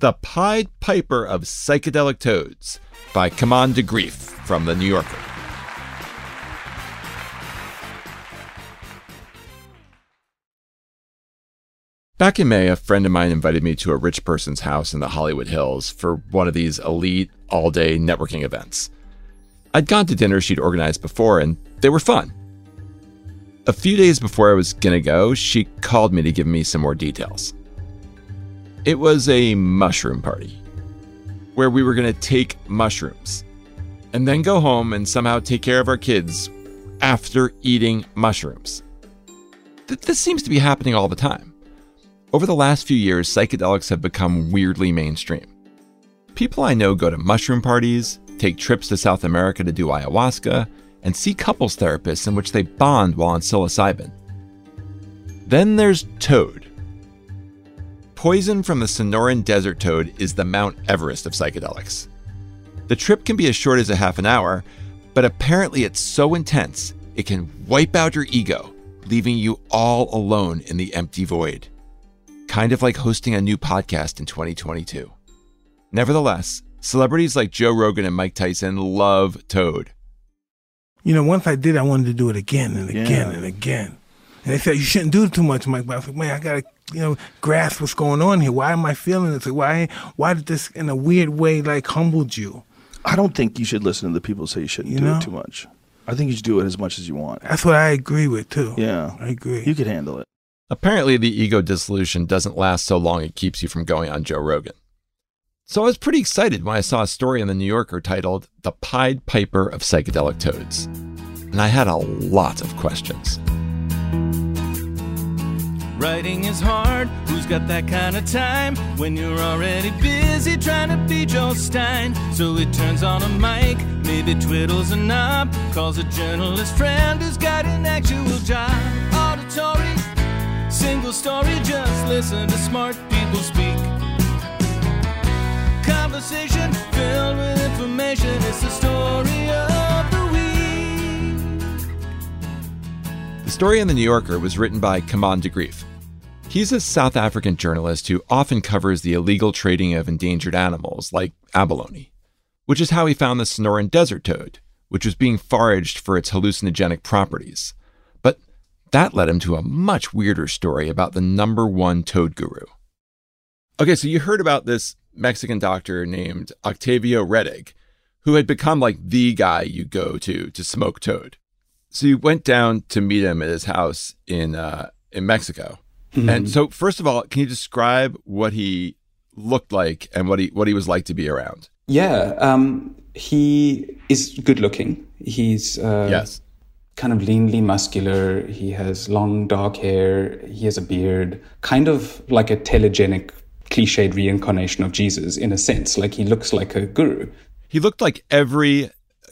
The Pied Piper of Psychedelic Toads by Kimon de Greef from The New Yorker. Back in May, a friend of mine invited me to a rich person's house in the Hollywood Hills for one of these elite all day networking events. I'd gone to dinner she'd organized before, and they were fun. A few days before I was gonna go, she called me to give me some more details. It was a mushroom party where we were gonna take mushrooms and then go home and somehow take care of our kids after eating mushrooms. Th- this seems to be happening all the time. Over the last few years, psychedelics have become weirdly mainstream. People I know go to mushroom parties, take trips to South America to do ayahuasca, and see couples therapists in which they bond while on psilocybin. Then there's toad. Poison from the Sonoran desert toad is the Mount Everest of psychedelics. The trip can be as short as a half an hour, but apparently it's so intense it can wipe out your ego, leaving you all alone in the empty void kind of like hosting a new podcast in 2022. Nevertheless, celebrities like Joe Rogan and Mike Tyson love Toad. You know, once I did, I wanted to do it again and again Yeah. and again. And they said, you shouldn't do too much, Mike. But I was like, man, I got to, you know, grasp what's going on here. Why am I feeling this? Why, why did this, in a weird way, like humbled you? I don't think you should listen to the people say you shouldn't You do know? it too much. I think you should do it as much as you want. That's what I agree with, too. Yeah. I agree. You could handle it. Apparently, the ego dissolution doesn't last so long it keeps you from going on Joe Rogan. So I was pretty excited when I saw a story in the New Yorker titled The Pied Piper of Psychedelic Toads. And I had a lot of questions. Writing is hard, who's got that kind of time? When you're already busy trying to be Joel Stein. So he turns on a mic, maybe twiddles a knob, calls a journalist friend who's got an actual job. Auditory, single story, just listen to smart people speak. Conversation filled with information, it's the story of story in the New Yorker was written by Kimon de Greef. He's a South African journalist who often covers the illegal trading of endangered animals like abalone, which is how he found the Sonoran desert toad, which was being foraged for its hallucinogenic properties. But that led him to a much weirder story about the number one toad guru. Okay, so you heard about this Mexican doctor named Octavio Rettig, who had become like the guy you go to to smoke toad. So you went down to meet him at his house in uh, in Mexico. And so, first of all, can you describe what he looked like and what he what he was like to be around? Yeah, um, he is good looking. He's uh, yes, kind of leanly muscular. He has long dark hair. He has a beard, kind of like a telegenic, cliched reincarnation of Jesus in a sense. Like he looks like a guru. he looked like every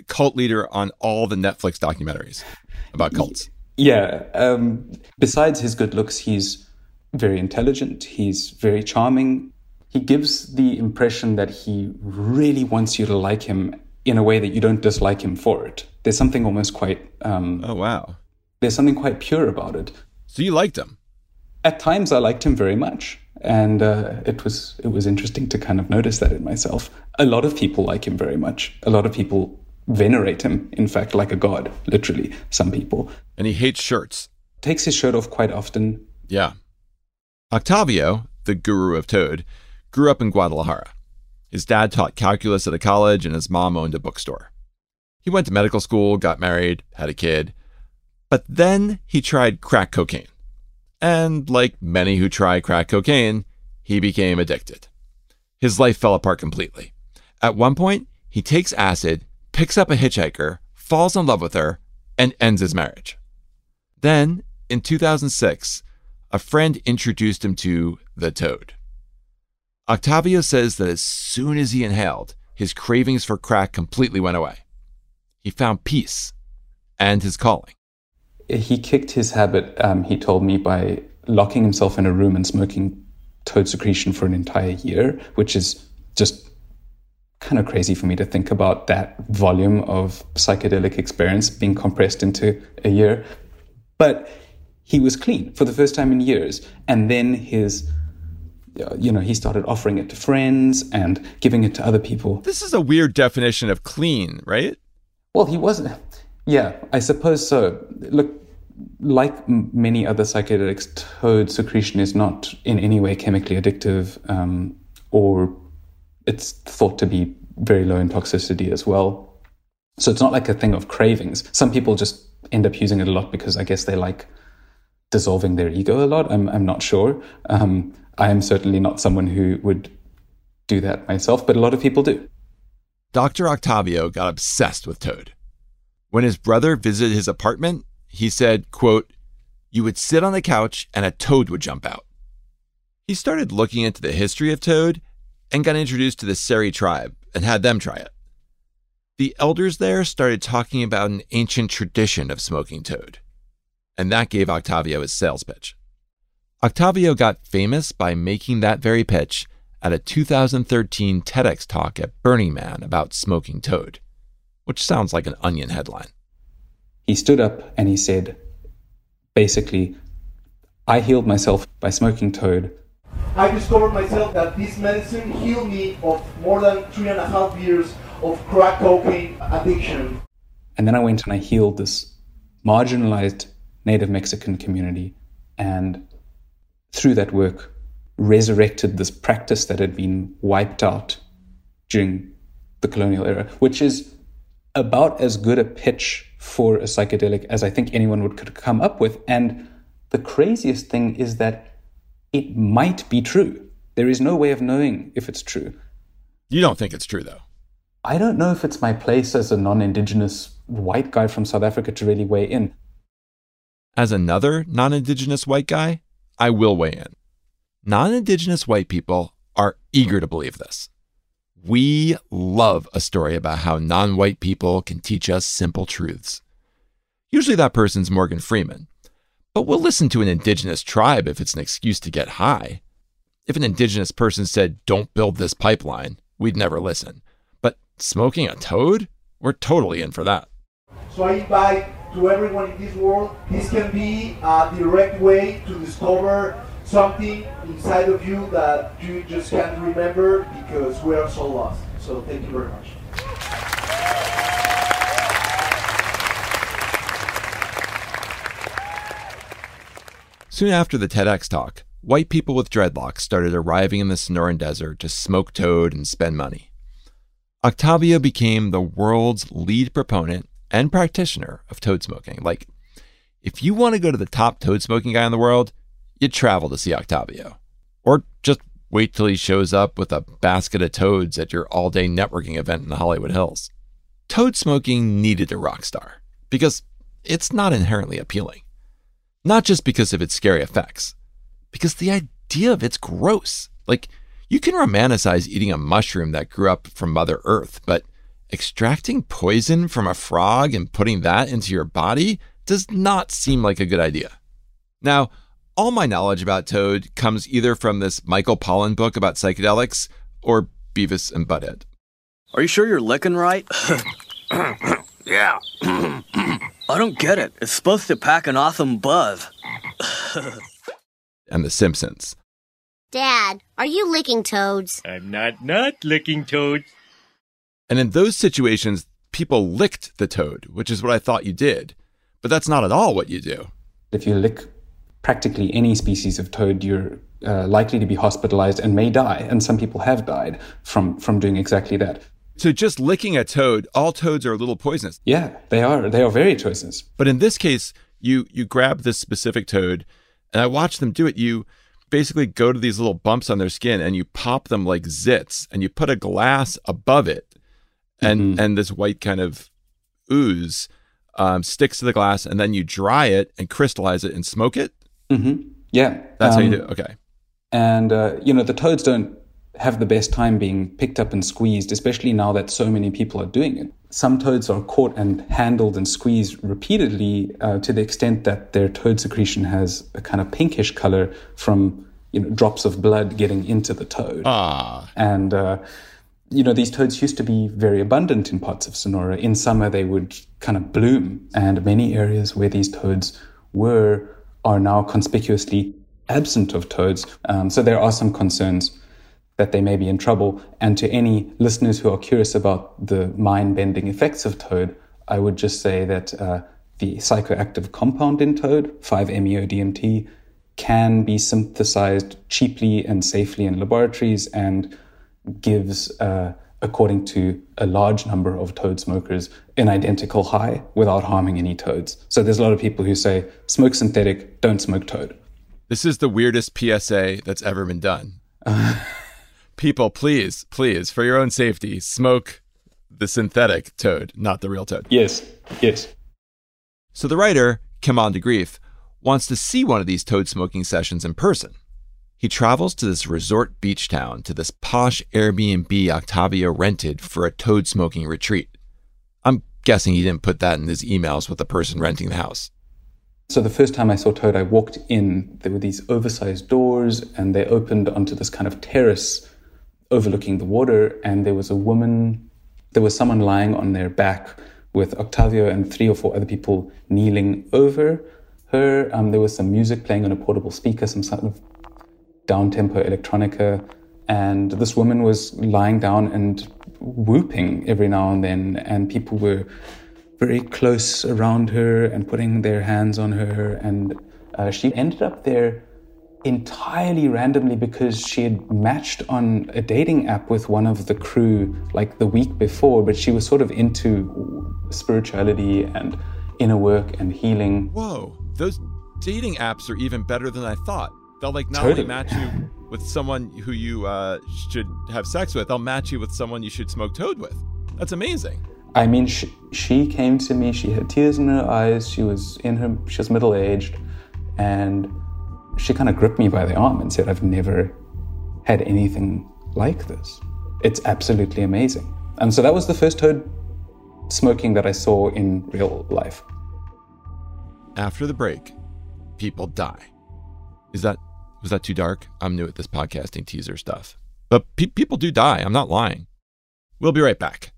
cult leader on all the Netflix documentaries about cults. Yeah. Um, besides his good looks, he's very intelligent. He's very charming. He gives the impression that he really wants you to like him in a way that you don't dislike him for it. There's something almost quite um, Oh, wow. there's something quite pure about it. So you liked him. At times, I liked him very much, and uh, it was it was interesting to kind of notice that in myself. A lot of people like him very much. A lot of people venerate him, in fact, like a god. Literally, some people And he hates shirts. takes his shirt off quite often. Yeah. Octavio, the guru of Toad, grew up in Guadalajara. His dad taught calculus at a college, and his mom owned a bookstore. He went to medical school, got married, had a kid. But then he tried crack cocaine. And like many who try crack cocaine, he became addicted. His life fell apart completely. At one point, he takes acid, picks up a hitchhiker, falls in love with her, and ends his marriage. Then, in 2006, a friend introduced him to the toad. Octavio says that as soon as he inhaled, his cravings for crack completely went away. He found peace and his calling. He kicked his habit, um, he told me, by locking himself in a room and smoking toad secretion for an entire year, which is just kind of crazy for me to think about that volume of psychedelic experience being compressed into a year. But he was clean for the first time in years. And then his, uh, you know, he started offering it to friends and giving it to other people. This is a weird definition of clean, right? Well, he wasn't. Yeah, I suppose so. Look, like m- many other psychedelics, toad secretion is not in any way chemically addictive, um, or it's thought to be very low in toxicity as well. So it's not like a thing of cravings. Some people just end up using it a lot because I guess they like dissolving their ego a lot. I'm, I'm not sure. Um, I am certainly not someone who would do that myself, but a lot of people do. Dr. Octavio got obsessed with Toad. When his brother visited his apartment, he said, quote, You would sit on the couch and a toad would jump out. He started looking into the history of Toad and got introduced to the Seri tribe and had them try it. The elders there started talking about an ancient tradition of smoking toad, and that gave Octavio his sales pitch. Octavio got famous by making that very pitch at a 2013 TEDx talk at Burning Man about smoking toad, which sounds like an onion headline. He stood up and he said, basically, I healed myself by smoking toad. I discovered myself that this medicine healed me of more than three and a half years of crack cocaine addiction. And then I went and I healed this marginalized native Mexican community. And through that work, resurrected this practice that had been wiped out during the colonial era, which is about as good a pitch for a psychedelic as I think anyone would could come up with. And the craziest thing is that it might be true. There is no way of knowing if it's true. You don't think it's true, though. I don't know if it's my place as a non indigenous white guy from South Africa to really weigh in. As another non indigenous white guy, I will weigh in. Non indigenous white people are eager to believe this. We love a story about how non white people can teach us simple truths. Usually that person's Morgan Freeman, but we'll listen to an indigenous tribe if it's an excuse to get high. If an indigenous person said, don't build this pipeline, we'd never listen. But smoking a toad? We're totally in for that. So I invite to everyone in this world, this can be a direct way to discover something inside of you that you just can't remember because we are so lost. So thank you very much. Soon after the TEDx talk, white people with dreadlocks started arriving in the Sonoran Desert to smoke toad and spend money. Octavio became the world's lead proponent and practitioner of toad smoking. Like, if you want to go to the top toad smoking guy in the world, you travel to see Octavio. Or just wait till he shows up with a basket of toads at your all day networking event in the Hollywood Hills. Toad smoking needed a rock star because it's not inherently appealing. Not just because of its scary effects, because the idea of it's gross. Like, you can romanticize eating a mushroom that grew up from Mother Earth, but extracting poison from a frog and putting that into your body does not seem like a good idea. Now, all my knowledge about Toad comes either from this Michael Pollan book about psychedelics or Beavis and Butthead. Are you sure you're licking right? Yeah. I don't get it. It's supposed to pack an awesome buzz. and The Simpsons. Dad, are you licking toads? I'm not not licking toads. And in those situations, people licked the toad, which is what I thought you did. But that's not at all what you do. If you lick practically any species of toad, you're uh, likely to be hospitalized and may die. And some people have died from, from doing exactly that. So just licking a toad, all toads are a little poisonous. Yeah, they are. They are very poisonous. But in this case, you you grab this specific toad, and I watch them do it. You basically go to these little bumps on their skin and you pop them like zits, and you put a glass above it, and mm-hmm. and this white kind of ooze um, sticks to the glass, and then you dry it and crystallize it and smoke it. Mm-hmm. Yeah, that's um, how you um, do. It. Okay. And uh, you know the toads don't have the best time being picked up and squeezed, especially now that so many people are doing it. Some toads are caught and handled and squeezed repeatedly uh, to the extent that their toad secretion has a kind of pinkish color from you know, drops of blood getting into the toad. Ah. And, uh, you know, these toads used to be very abundant in parts of Sonora. In summer, they would kind of bloom, and many areas where these toads were are now conspicuously absent of toads. Um, so there are some concerns that they may be in trouble. And to any listeners who are curious about the mind bending effects of toad, I would just say that uh, the psychoactive compound in toad, 5-MeO-DMT, can be synthesized cheaply and safely in laboratories and gives, uh, according to a large number of toad smokers, an identical high without harming any toads. So there's a lot of people who say, smoke synthetic, don't smoke toad. This is the weirdest PSA that's ever been done. people, please, please, for your own safety, smoke the synthetic toad, not the real toad. Yes, yes. So the writer, Kimon de Greef, wants to see one of these toad smoking sessions in person. He travels to this resort beach town to this posh Airbnb Octavio rented for a toad smoking retreat. I'm guessing he didn't put that in his emails with the person renting the house. So the first time I saw Toad, I walked in. There were these oversized doors, and they opened onto this kind of terrace overlooking the water, and there was a woman, there was someone lying on their back with Octavio and three or four other people kneeling over her. Um, there was some music playing on a portable speaker, some sort of down tempo electronica, and this woman was lying down and whooping every now and then, and people were very close around her and putting their hands on her, and uh, she ended up there entirely randomly because she had matched on a dating app with one of the crew like the week before, but she was sort of into spirituality and inner work and healing. Whoa, those dating apps are even better than I thought. They'll like not totally. only match you with someone who you uh, should have sex with, they'll match you with someone you should smoke toad with. That's amazing. I mean, she, she came to me. She had tears in her eyes. She was in her. She was middle aged, and she kind of gripped me by the arm and said, I've never had anything like this. It's absolutely amazing. And so that was the first toad smoking that I saw in real life. After the break, people die. Is that was that too dark? I'm new at this podcasting teaser stuff. But pe- people do die. I'm not lying. We'll be right back.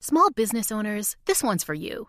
Small business owners, this one's for you.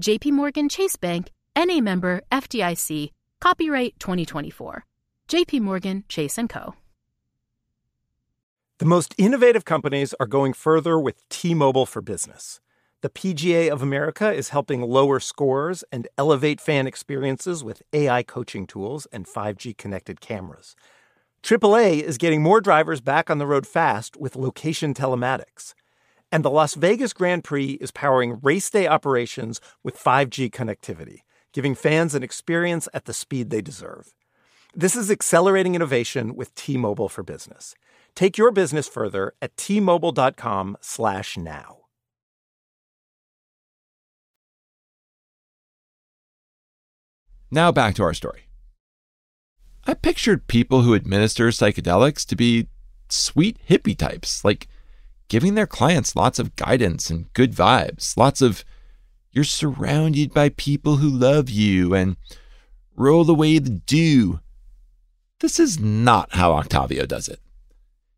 JP Morgan Chase Bank, NA member FDIC, copyright 2024. JP Morgan Chase & Co. The most innovative companies are going further with T-Mobile for Business. The PGA of America is helping lower scores and elevate fan experiences with AI coaching tools and 5G connected cameras. AAA is getting more drivers back on the road fast with location telematics. And the Las Vegas Grand Prix is powering race day operations with 5G connectivity, giving fans an experience at the speed they deserve. This is accelerating innovation with T-Mobile for Business. Take your business further at T-Mobile.com slash now. Now back to our story. I pictured people who administer psychedelics to be sweet hippie types, like giving their clients lots of guidance and good vibes, lots of you're surrounded by people who love you and roll away the dew. This is not how Octavio does it.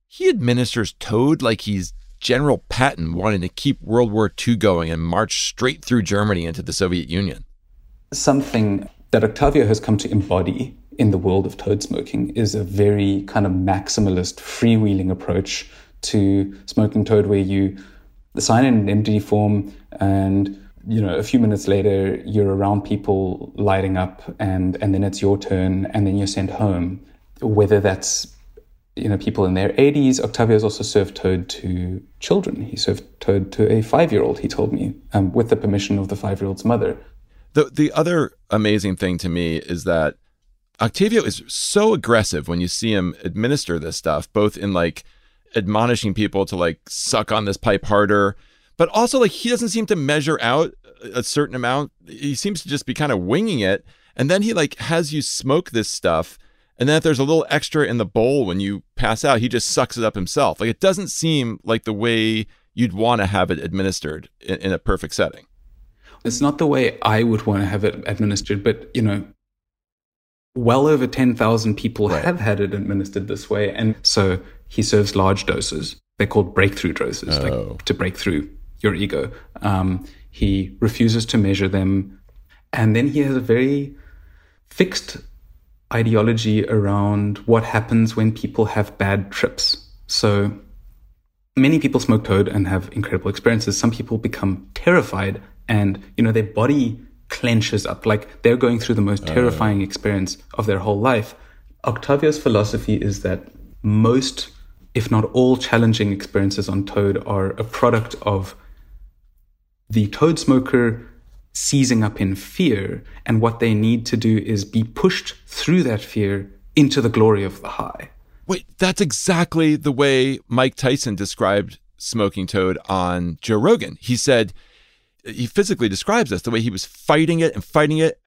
He administers Toad like he's General Patton wanting to keep World War II going and march straight through Germany into the Soviet Union. Something that Octavio has come to embody in the world of toad smoking is a very kind of maximalist, freewheeling approach to smoking toad, where you sign in an MD form and you know a few minutes later you're around people lighting up and and then it's your turn and then you're sent home. Whether that's you know people in their 80s octavio's also served toad to children. He served toad to a five-year-old he told me um, with the permission of the five-year-old's mother. The the other amazing thing to me is that Octavio is so aggressive when you see him administer this stuff, both in like admonishing people to like suck on this pipe harder, but also like he doesn't seem to measure out a certain amount. He seems to just be kind of winging it. And then he like has you smoke this stuff. And then if there's a little extra in the bowl when you pass out, he just sucks it up himself. Like it doesn't seem like the way you'd want to have it administered in, in a perfect setting. It's not the way I would want to have it administered, but you know, well over 10,000 people right. have had it administered this way. And so he serves large doses. They're called breakthrough doses, oh. like to break through your ego. Um, he refuses to measure them. And then he has a very fixed ideology around what happens when people have bad trips. So many people smoke toad and have incredible experiences. Some people become terrified and, you know, their body clenches up like they're going through the most uh. terrifying uh. experience of their whole life. Octavio's philosophy is that most, if not all, challenging experiences on Toad are a product of the Toad smoker seizing up in fear, and what they need to do is be pushed through that fear into the glory of the high. Wait, that's exactly the way Mike Tyson described smoking Toad on Joe Rogan. He said, he physically describes this the way he was fighting it and fighting it.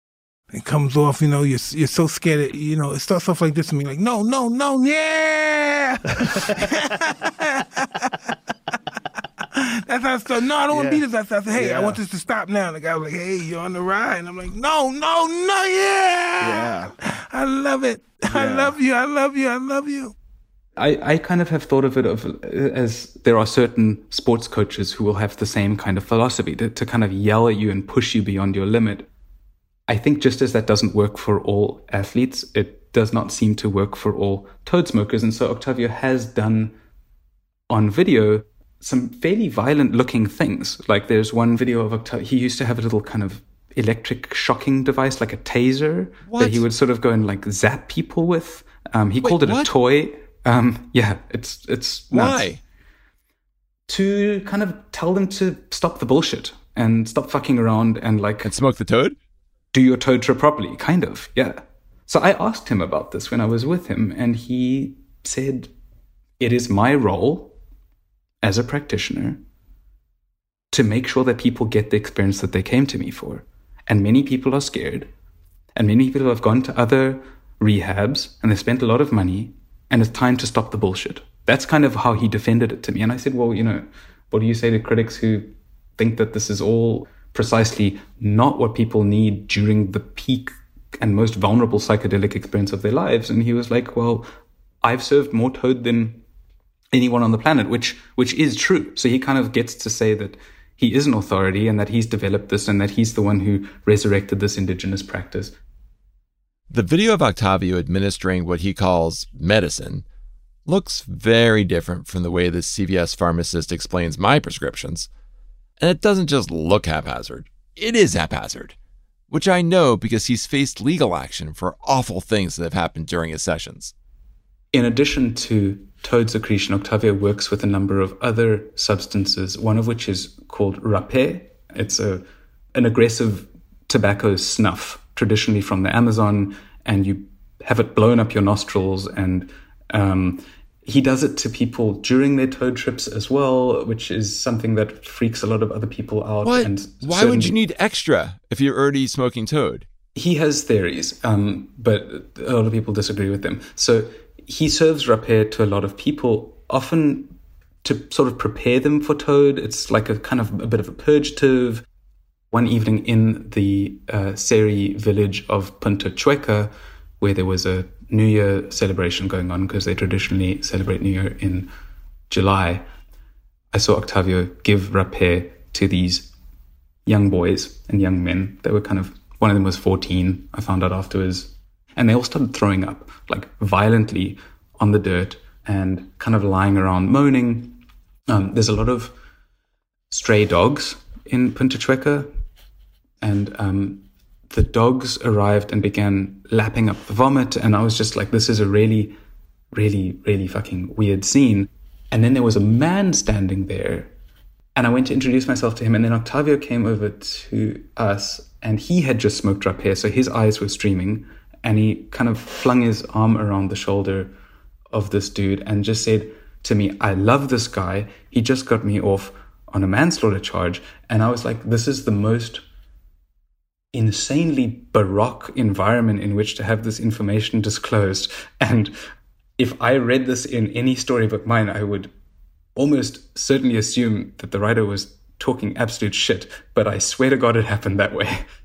It comes off, you know, you're you're so scared. Of, you know, it starts off like this to me, like no, no, no, yeah. That's how I started. No, I don't want to be this. I said, hey, yeah. I want this to stop now. The guy was like, hey, you're on the ride. And I'm like, no, no, no, yeah. Yeah. I love it. Yeah. I love you. I love you. I love you. I, I kind of have thought of it of, as there are certain sports coaches who will have the same kind of philosophy to, to kind of yell at you and push you beyond your limit. I think just as that doesn't work for all athletes, it does not seem to work for all toad smokers. And so Octavio has done on video some fairly violent looking things. Like there's one video of Octavio, he used to have a little kind of electric shocking device, like a taser, what? that he would sort of go and like zap people with. Um, he Wait, called it what? a toy. Um, yeah, it's it's nuts. why to kind of tell them to stop the bullshit and stop fucking around and like and smoke the toad. Do your toad trip properly, kind of, yeah. So I asked him about this when I was with him, and he said, "It is my role as a practitioner to make sure that people get the experience that they came to me for." And many people are scared, and many people have gone to other rehabs and they spent a lot of money and it's time to stop the bullshit. That's kind of how he defended it to me. And I said, well, you know, what do you say to critics who think that this is all precisely not what people need during the peak and most vulnerable psychedelic experience of their lives? And he was like, well, I've served more toad than anyone on the planet, which which is true. So he kind of gets to say that he is an authority and that he's developed this and that he's the one who resurrected this indigenous practice. The video of Octavio administering what he calls medicine looks very different from the way the CVS pharmacist explains my prescriptions. And it doesn't just look haphazard, it is haphazard, which I know because he's faced legal action for awful things that have happened during his sessions. In addition to toad secretion, Octavio works with a number of other substances, one of which is called rapé. It's a, an aggressive tobacco snuff, traditionally from the Amazon, and you have it blown up your nostrils and um, he does it to people during their toad trips as well, which is something that freaks a lot of other people out. What? And Why would you need extra if you're already smoking toad? He has theories, um, but a lot of people disagree with them. So he serves rapé to a lot of people, often to sort of prepare them for toad. It's like a kind of a bit of a purgative. One evening in the uh, Seri village of Punta Chueca, where there was a New Year celebration going on because they traditionally celebrate New Year in July. I saw Octavio give rapé to these young boys and young men. They were kind of, one of them was 14, I found out afterwards. And they all started throwing up, like violently on the dirt and kind of lying around moaning. Um, there's a lot of stray dogs in Punta Chueca. And um, the dogs arrived and began lapping up the vomit. And I was just like, this is a really, really, really fucking weird scene. And then there was a man standing there. And I went to introduce myself to him. And then Octavio came over to us and he had just smoked up here. So his eyes were streaming. And he kind of flung his arm around the shoulder of this dude and just said to me, I love this guy. He just got me off on a manslaughter charge. And I was like, this is the most insanely baroque environment in which to have this information disclosed. And if I read this in any storybook mine, I would almost certainly assume that the writer was talking absolute shit, but I swear to God it happened that way.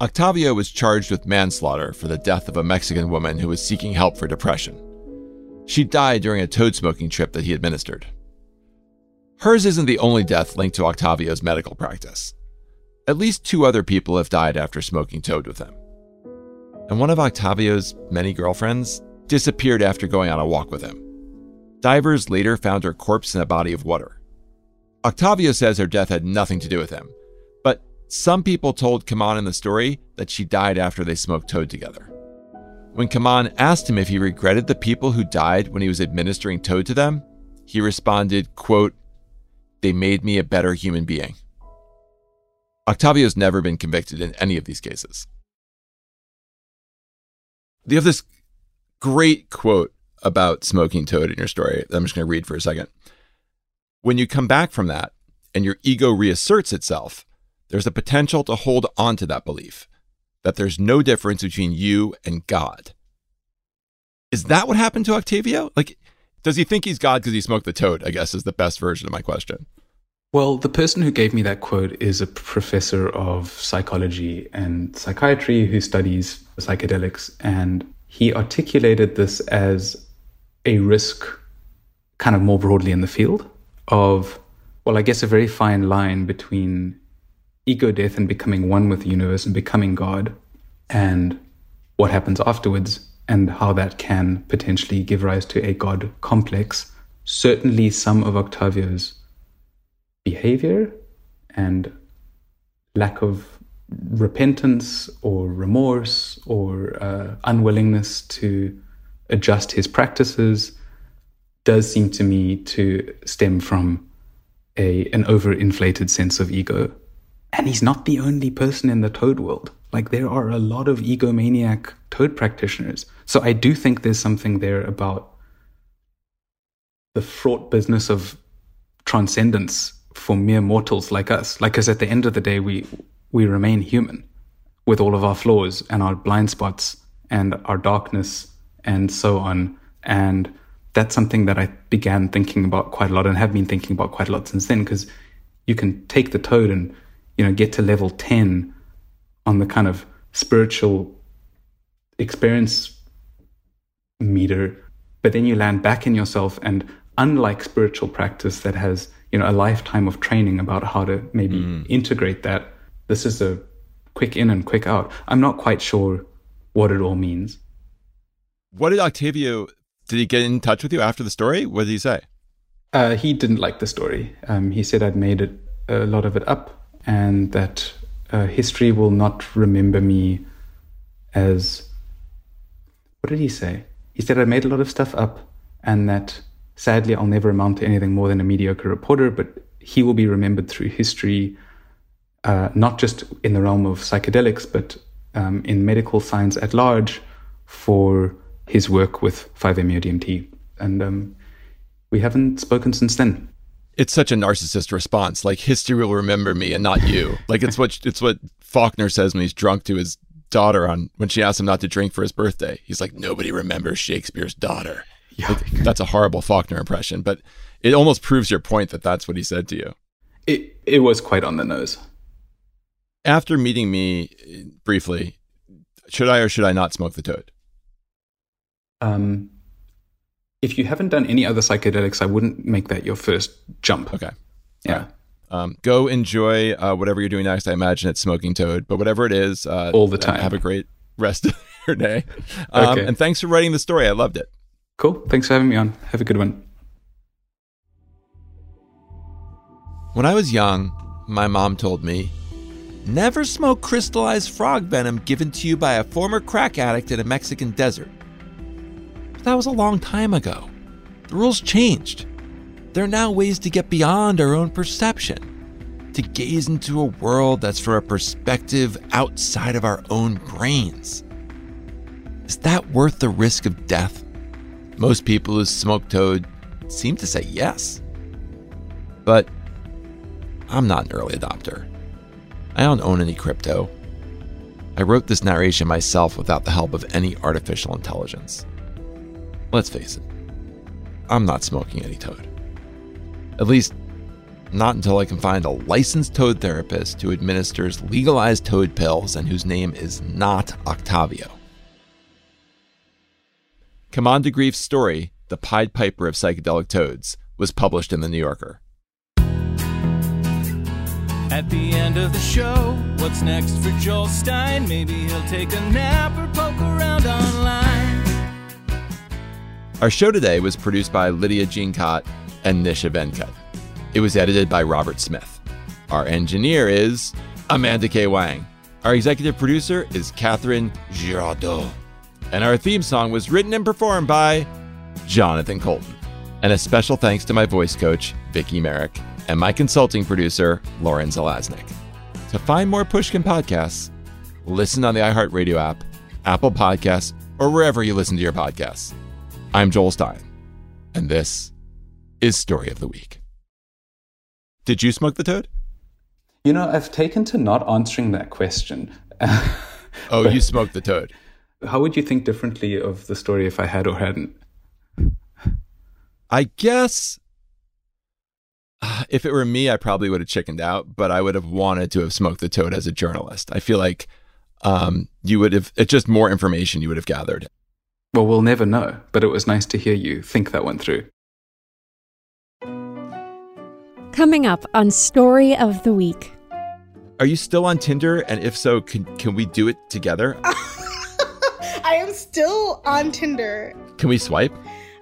Octavio was charged with manslaughter for the death of a Mexican woman who was seeking help for depression. She died during a toad smoking trip that he administered. Hers isn't the only death linked to Octavio's medical practice. At least two other people have died after smoking toad with him. And one of Octavio's many girlfriends disappeared after going on a walk with him. Divers later found her corpse in a body of water. Octavio says her death had nothing to do with him, but some people told Kimon in the story that she died after they smoked toad together. When Kimon asked him if he regretted the people who died when he was administering toad to them, he responded, quote, they made me a better human being. Octavio's never been convicted in any of these cases. You have this great quote about smoking toad in your story I'm just going to read for a second. When you come back from that and your ego reasserts itself, there's a potential to hold on to that belief that there's no difference between you and God. Is that what happened to Octavio? Like, does he think he's God because he smoked the toad? I guess is the best version of my question. Well, the person who gave me that quote is a professor of psychology and psychiatry who studies psychedelics. And he articulated this as a risk, kind of more broadly in the field, of, well, I guess a very fine line between ego death and becoming one with the universe and becoming God, and what happens afterwards and how that can potentially give rise to a God complex. Certainly, some of Octavio's behavior and lack of repentance or remorse or uh, unwillingness to adjust his practices does seem to me to stem from a an overinflated sense of ego. And he's not the only person in the toad world. Like there are a lot of egomaniac toad practitioners. So I do think there's something there about the fraught business of transcendence for mere mortals like us. Like, because at the end of the day, we we remain human with all of our flaws and our blind spots and our darkness and so on. And that's something that I began thinking about quite a lot and have been thinking about quite a lot since then. Because you can take the toad and you know get to level ten on the kind of spiritual experience meter, but then you land back in yourself and unlike spiritual practice that has you know a lifetime of training about how to maybe mm. integrate that this is a quick in and quick out i'm not quite sure what it all means what did octavio did he get in touch with you after the story what did he say Uh, he didn't like the story. Um, he said I'd made it a lot of it up, and that uh, history will not remember me as. What did he say? He said I made a lot of stuff up, and that sadly I'll never amount to anything more than a mediocre reporter, but he will be remembered through history, uh, not just in the realm of psychedelics, but um, in medical science at large for his work with 5-MeO-DMT. And um, we haven't spoken since then. It's such a narcissist response. Like history will remember me and not you. like it's what it's what Faulkner says when he's drunk to his daughter on when she asked him not to drink for his birthday. He's like, nobody remembers Shakespeare's daughter. Like, that's a horrible Faulkner impression, but it almost proves your point that that's what he said to you. It it was quite on the nose. After meeting me briefly, should I or should I not smoke the toad? Um, if you haven't done any other psychedelics, I wouldn't make that your first jump. Okay. Yeah. Um, go enjoy uh, whatever you're doing next. I imagine it's smoking toad, but whatever it is, uh, all the time. Have a great rest of your day. Um, Okay. And thanks for writing the story. I loved it. Cool. Thanks for having me on. Have a good one. When I was young, my mom told me, never smoke crystallized frog venom given to you by a former crack addict in a Mexican desert. But that was a long time ago. The rules changed. There are now ways to get beyond our own perception, to gaze into a world that's from a perspective outside of our own brains. Is that worth the risk of death? Most people who smoke toad seem to say yes. But I'm not an early adopter. I don't own any crypto. I wrote this narration myself without the help of any artificial intelligence. Let's face it, I'm not smoking any toad. At least, not until I can find a licensed toad therapist who administers legalized toad pills and whose name is not Octavio. Kimon de Greef's story, The Pied Piper of Psychedelic Toads, was published in The New Yorker. At the end of the show, what's next for Joel Stein? Maybe he'll take a nap or poke around online. Our show today was produced by Lydia Jean Kott and Nisha Venkat. It was edited by Robert Smith. Our engineer is Amanda K. Wong. Our executive producer is Catherine Girardeau. And our theme song was written and performed by Jonathan Coulton. And a special thanks to my voice coach, Vicky Merrick, and my consulting producer, Lauren Zelaznik. To find more Pushkin podcasts, listen on the iHeartRadio app, Apple Podcasts, or wherever you listen to your podcasts. I'm Joel Stein, and this is Story of the Week. Did you smoke the toad? You know, I've taken to not answering that question. Oh, you smoked the toad. How would you think differently of the story if I had or hadn't? I guess if it were me, I probably would have chickened out, but I would have wanted to have smoked the toad as a journalist. I feel like um, you would have, it's just more information you would have gathered. Well, we'll never know, but it was nice to hear you think that one through. Coming up on Story of the Week. Are you still on Tinder? And if so, can, can we do it together? I am still on Tinder. Can we swipe?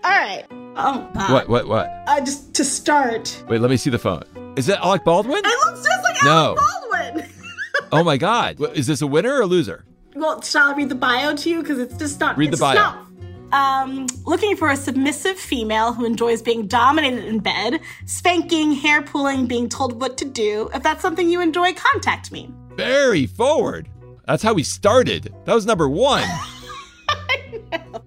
All right. Oh, God. What, what, what? Uh, just to start. Wait, let me see the phone. Is that Alec Baldwin? It looks just like No. Alec Baldwin. Oh my God. Is this a winner or a loser? well, shall I read the bio to you? Because it's just not. Read the it's bio. Not, um, looking for a submissive female who enjoys being dominated in bed, spanking, hair pulling, being told what to do. If that's something you enjoy, contact me. Very forward. That's how we started. That was number one. I know.